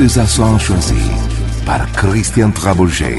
César sont choisis par Christian Trabouget.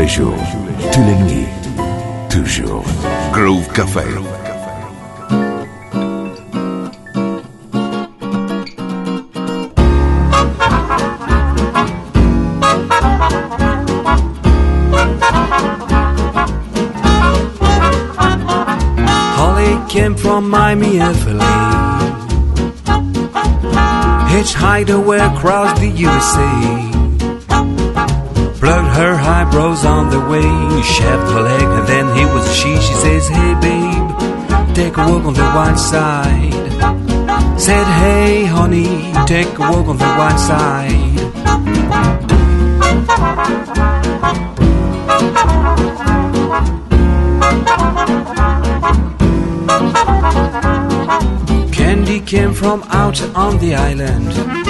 les jours, tous les nuits, toujours. Groove Café. Holly came from Miami, FLA. Hitchhiked away across the USA her eyebrows on the way. Shaved her leg, and then he was she. She says, Hey, babe, take a walk on the white side. Said, Hey, honey, take a walk on the white side. Candy came from out on the island.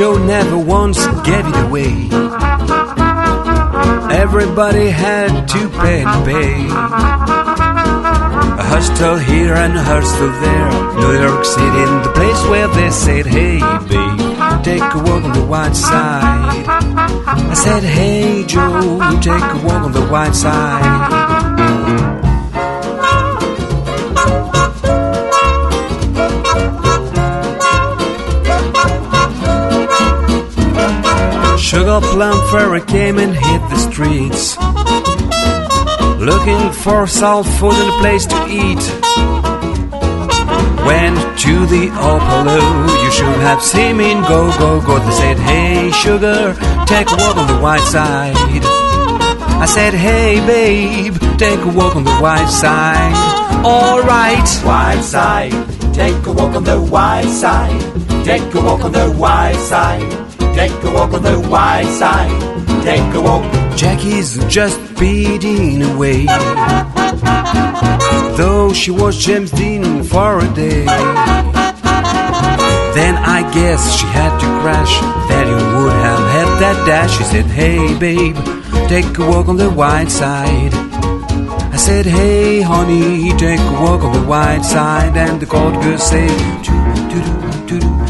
Joe never once gave it away. Everybody had to pay and pay. A hostel here and a hostel there. New York City, in the place where they said, Hey, babe, take a walk on the white side. I said, Hey, Joe, take a walk on the white side. Sugar Plum Fairy came and hit the streets Looking for soul food and a place to eat. Went to the Apollo You should have seen me Go Go Go. They said, hey sugar, take a walk on the white side. I said, hey babe, take a walk on the white side. Alright White side, take a walk on the white side. Take a walk on the white side. Take a walk on the white side. Take a walk. Jackie's just speeding away. Though she was James Dean for a day. Then I guess she had to crash. That you would have had that dash. She said, Hey babe, take a walk on the white side. I said, Hey honey, take a walk on the white side. And the cold girl said, "Doo, doo, doo, doo, doo, doo,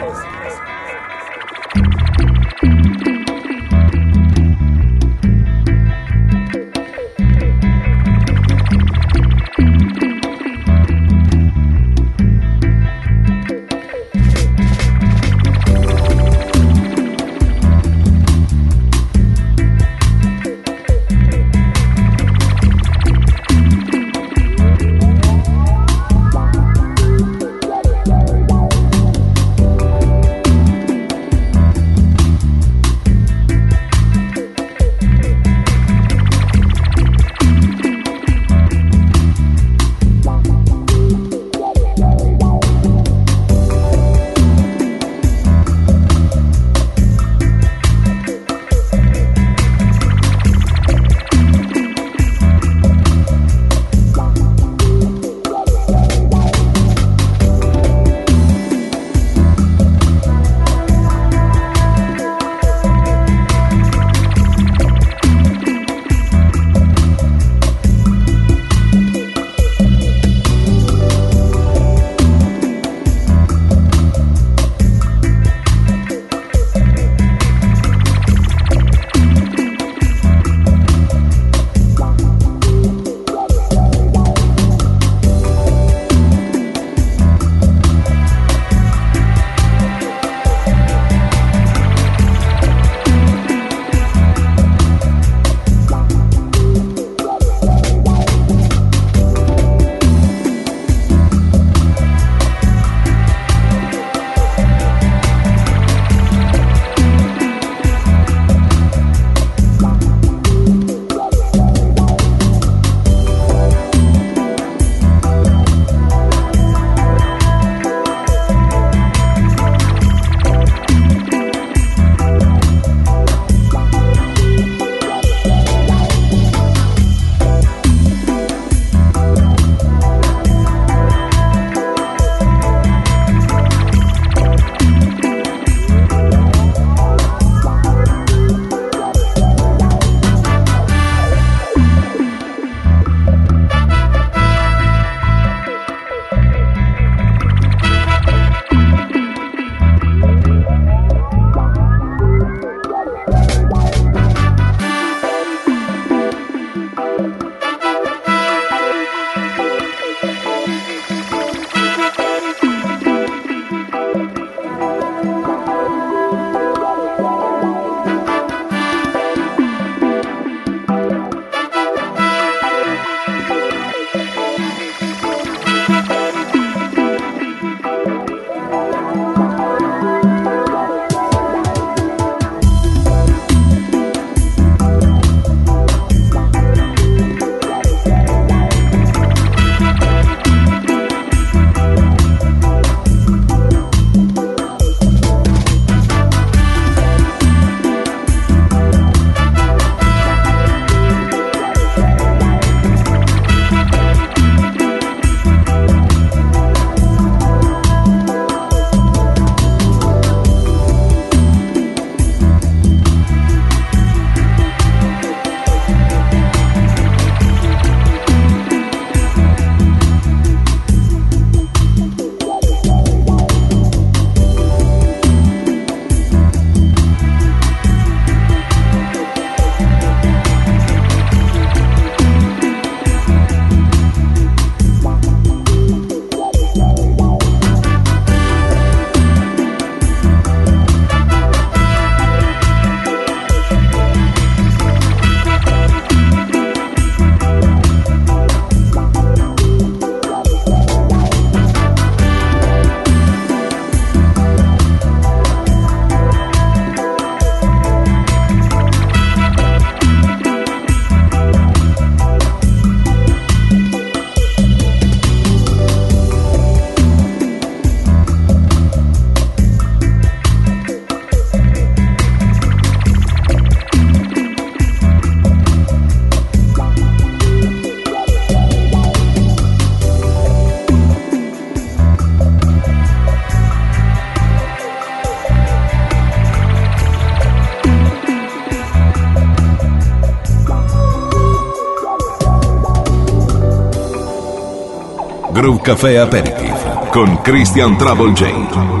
Groove Café Aperitif con Christian Trouble J.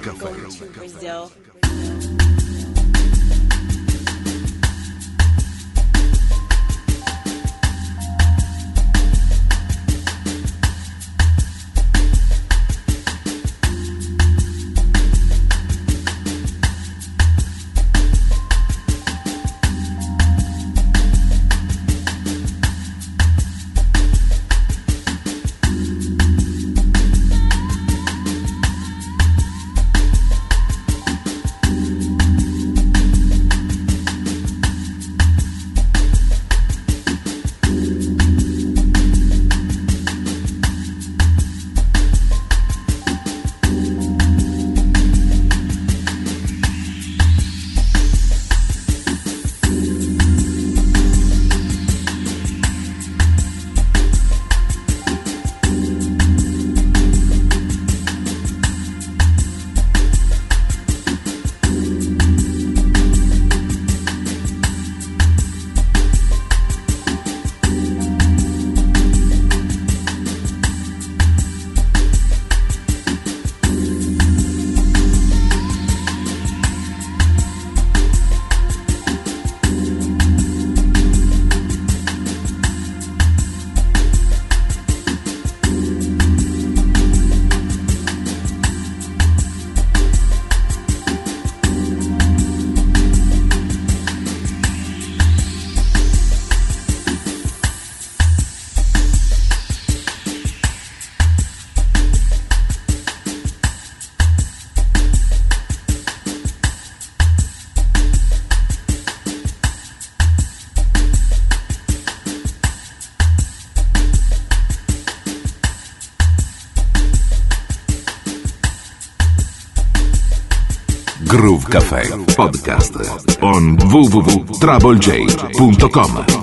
Café podcast on www.troublej.com.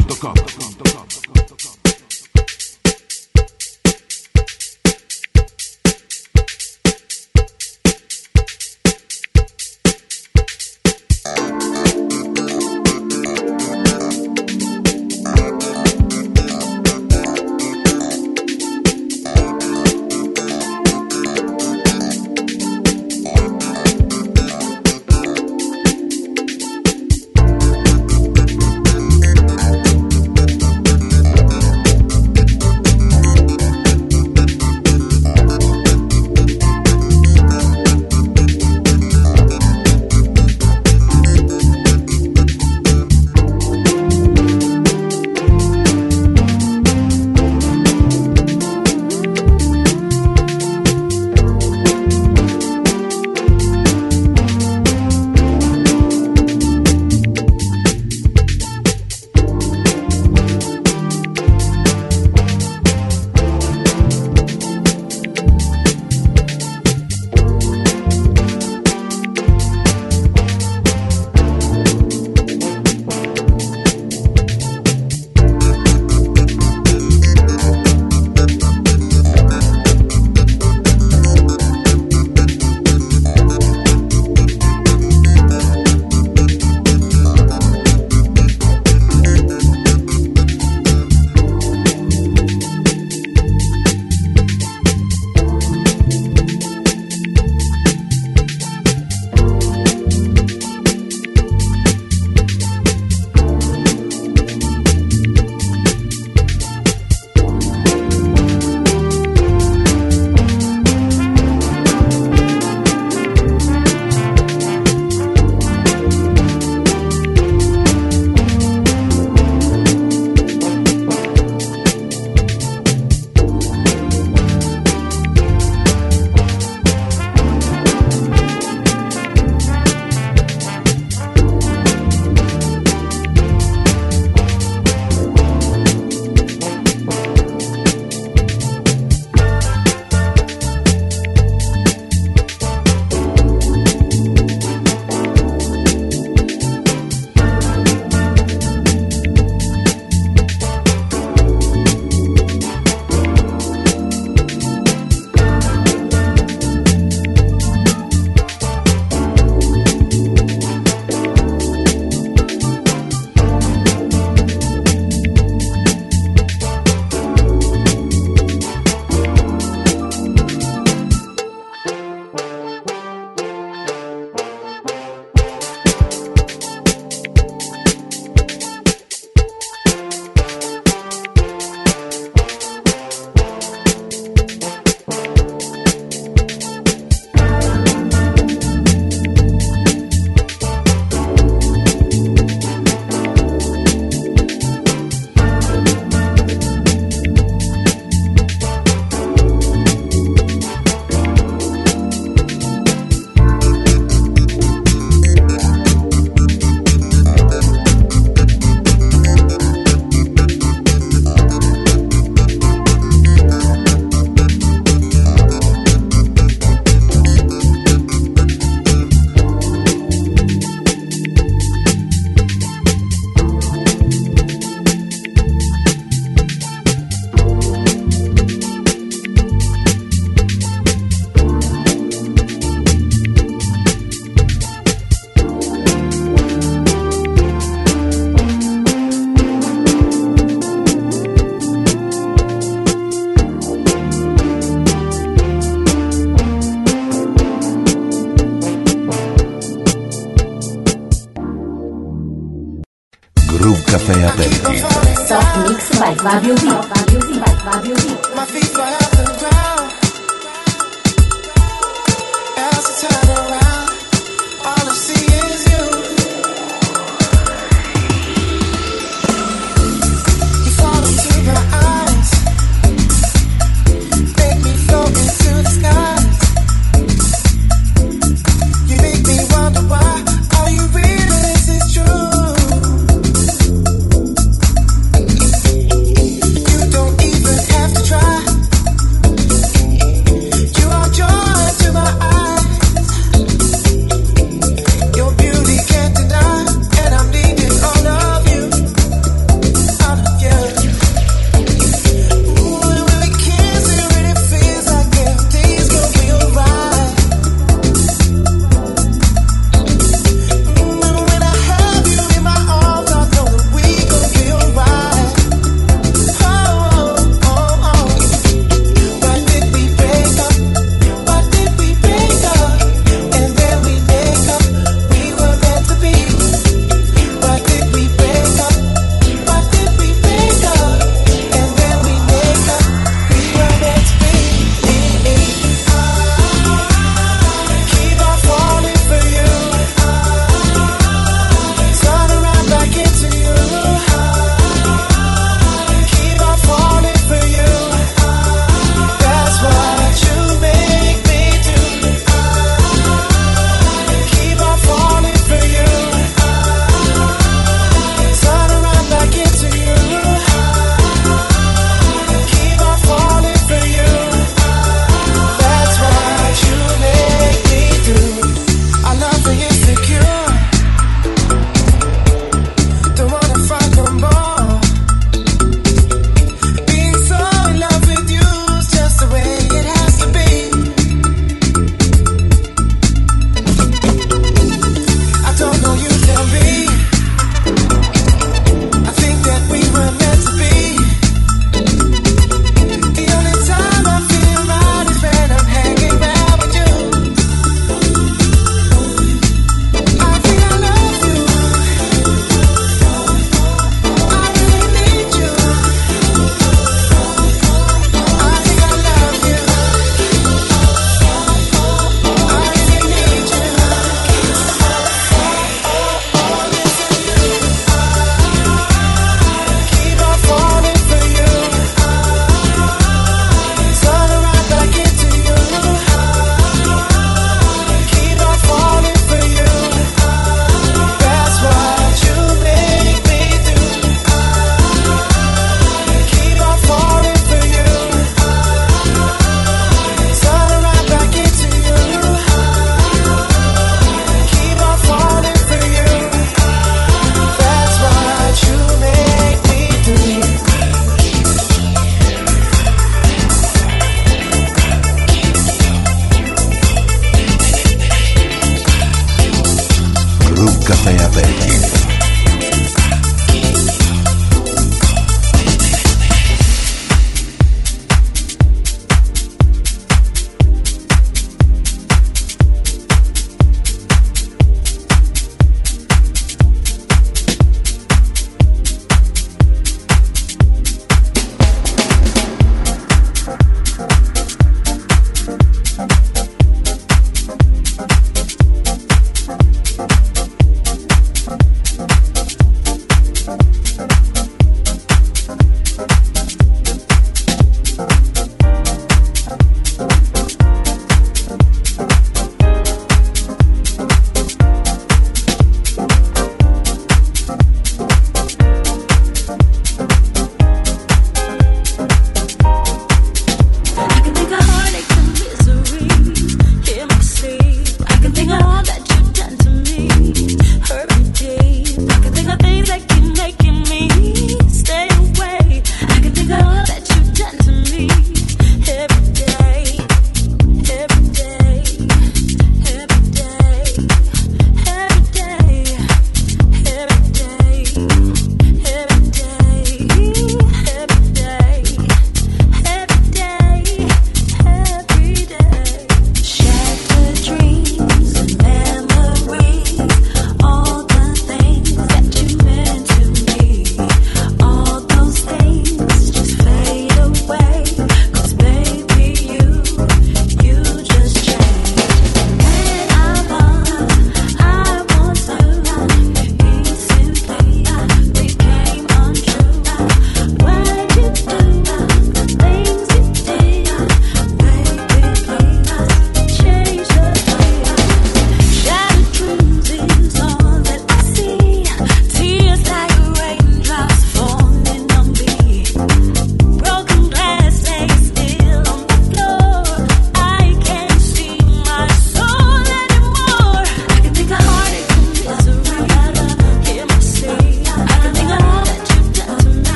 Fabio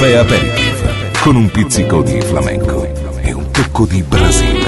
Café Aperitif con un pizzico di flamenco e un tocco di Brasile.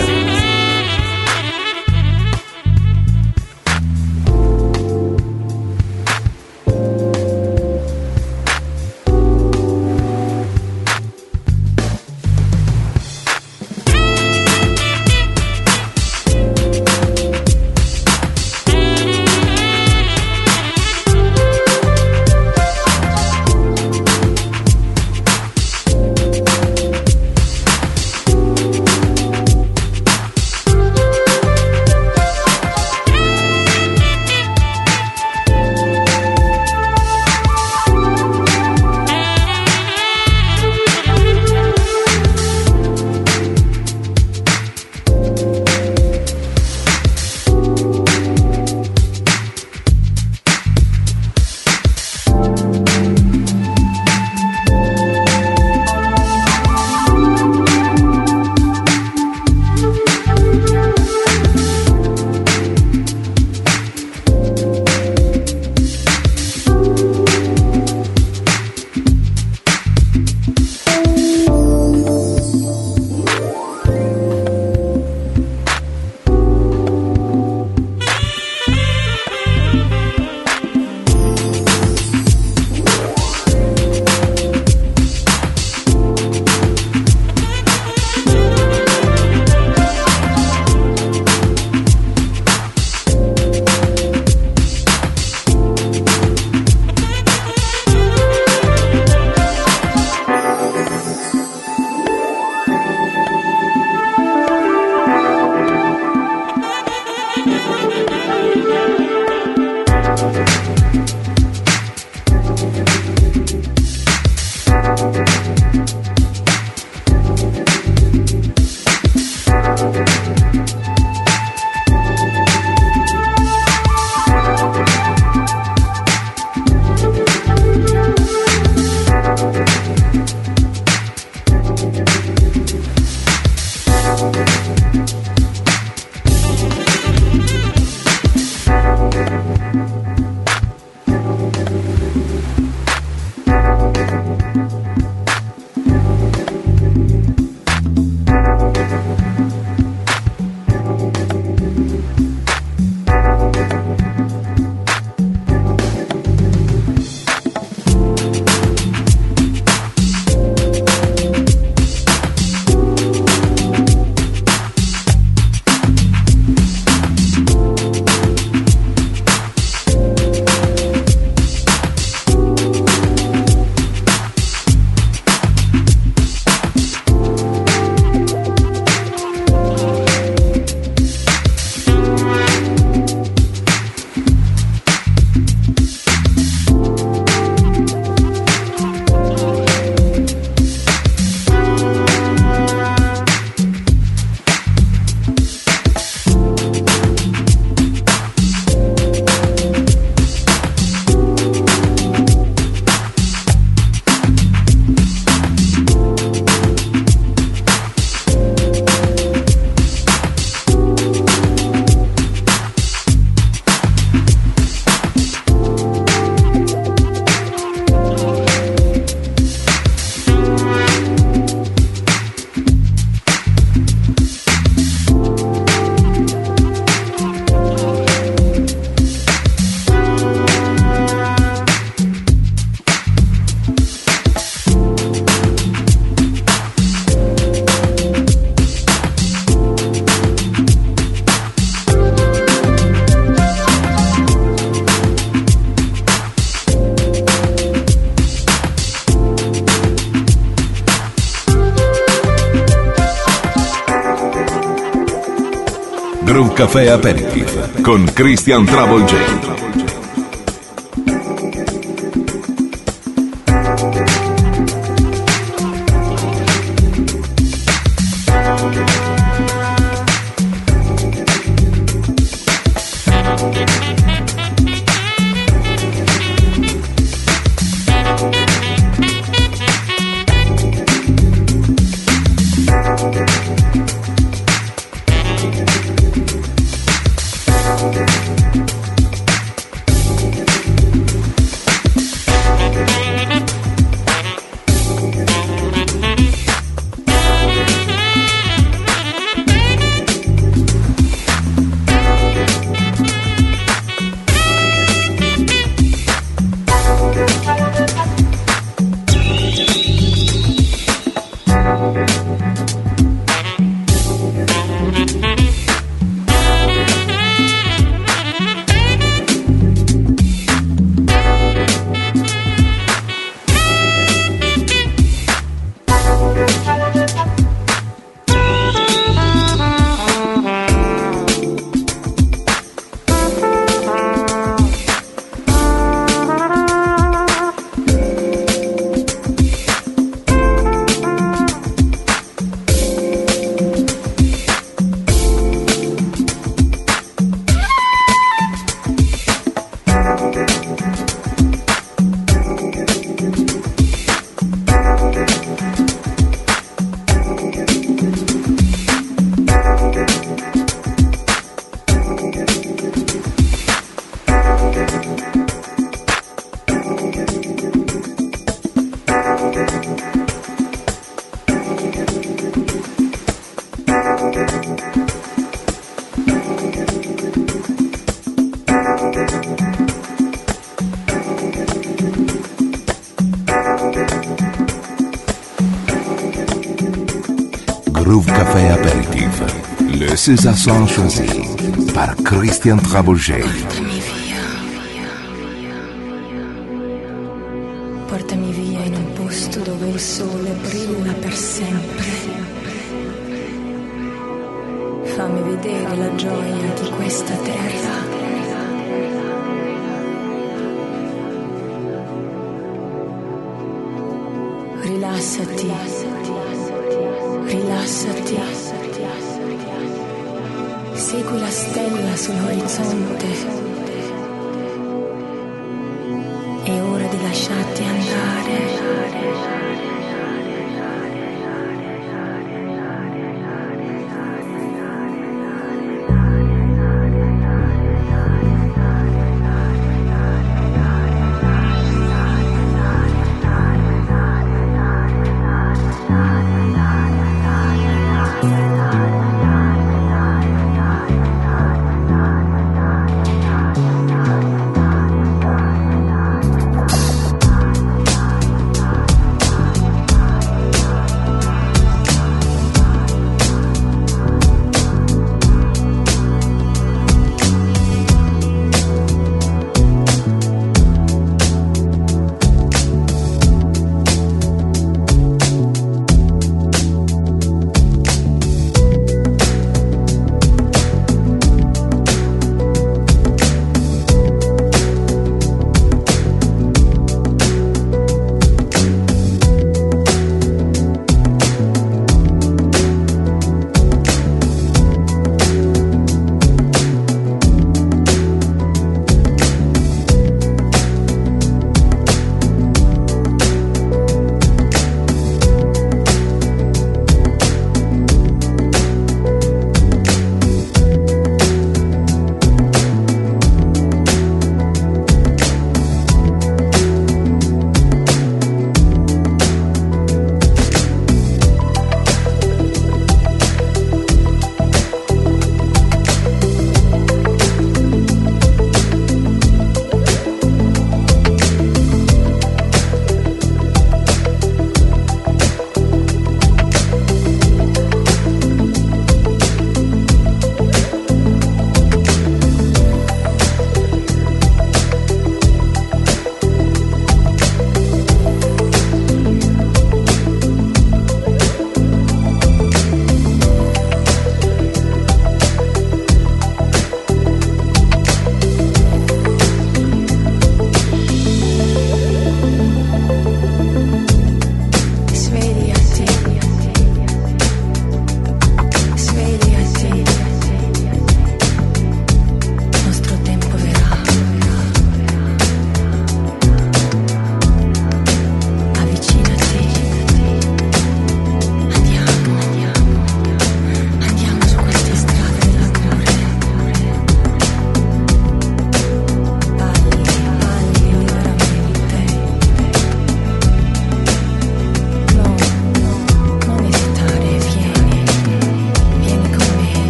Groove Café Aperitif con Christian Travel Esses a são choisi Christian Traboget.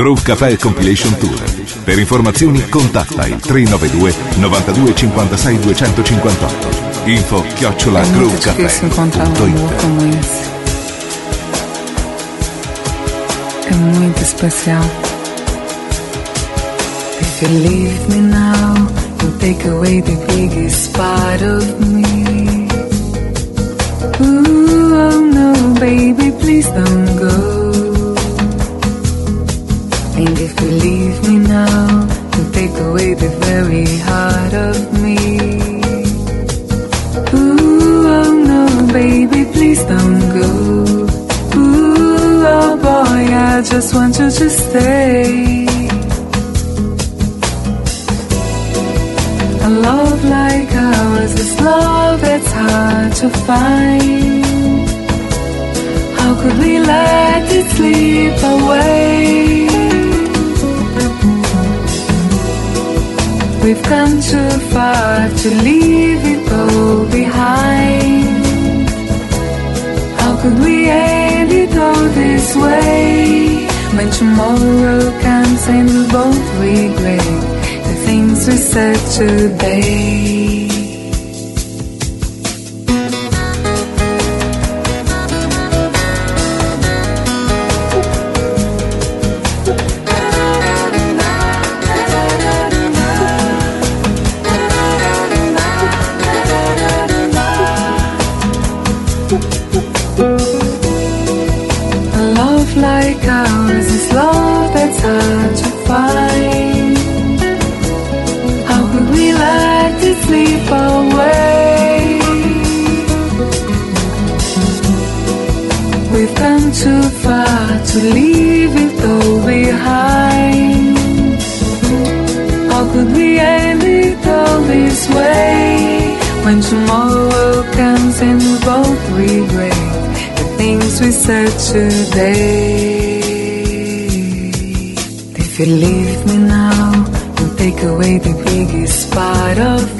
Groove Café Compilation Tour. Per informazioni contatta il 392 92 56 258. Info chiocciola groovecafé.it. É muito especial. If you leave me now, you take away the biggest part of me. Ooh, oh no, baby, please don't go. And if you leave me now, you take away the very heart of me. Ooh, oh no, baby, please don't go. Ooh, oh boy, I just want you to stay. A love like ours is love that's hard to find. How could we let it slip away? We've come too far to leave it all behind. How could we end it all this way? When tomorrow comes and we both regret the things we said today. Today. If you leave me now, you take away the biggest part of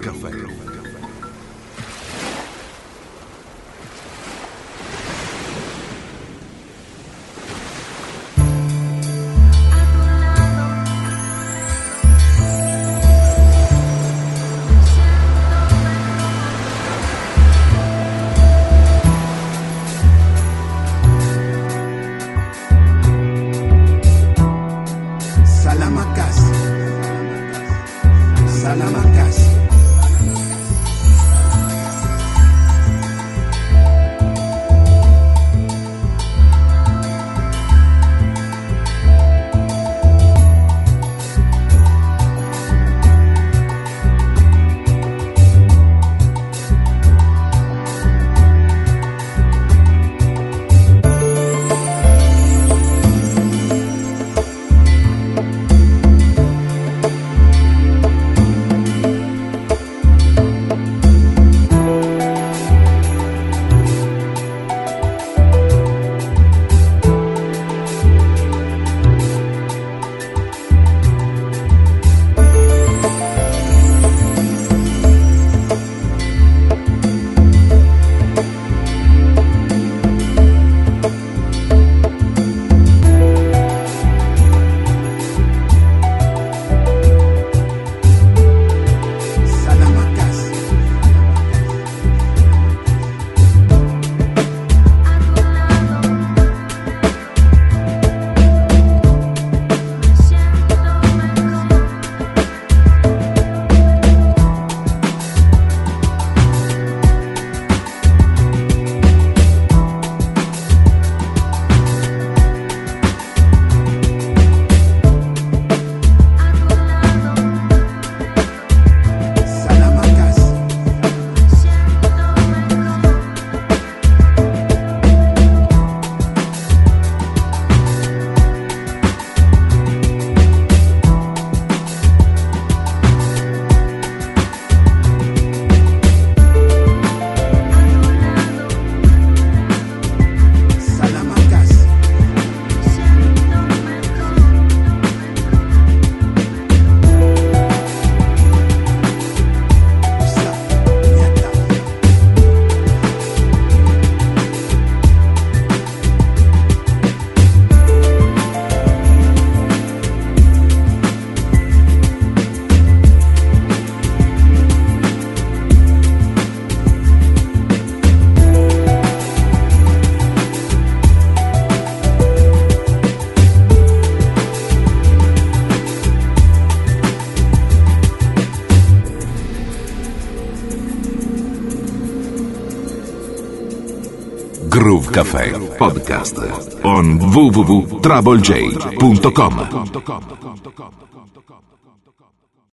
Café Podcast on www.troublej.com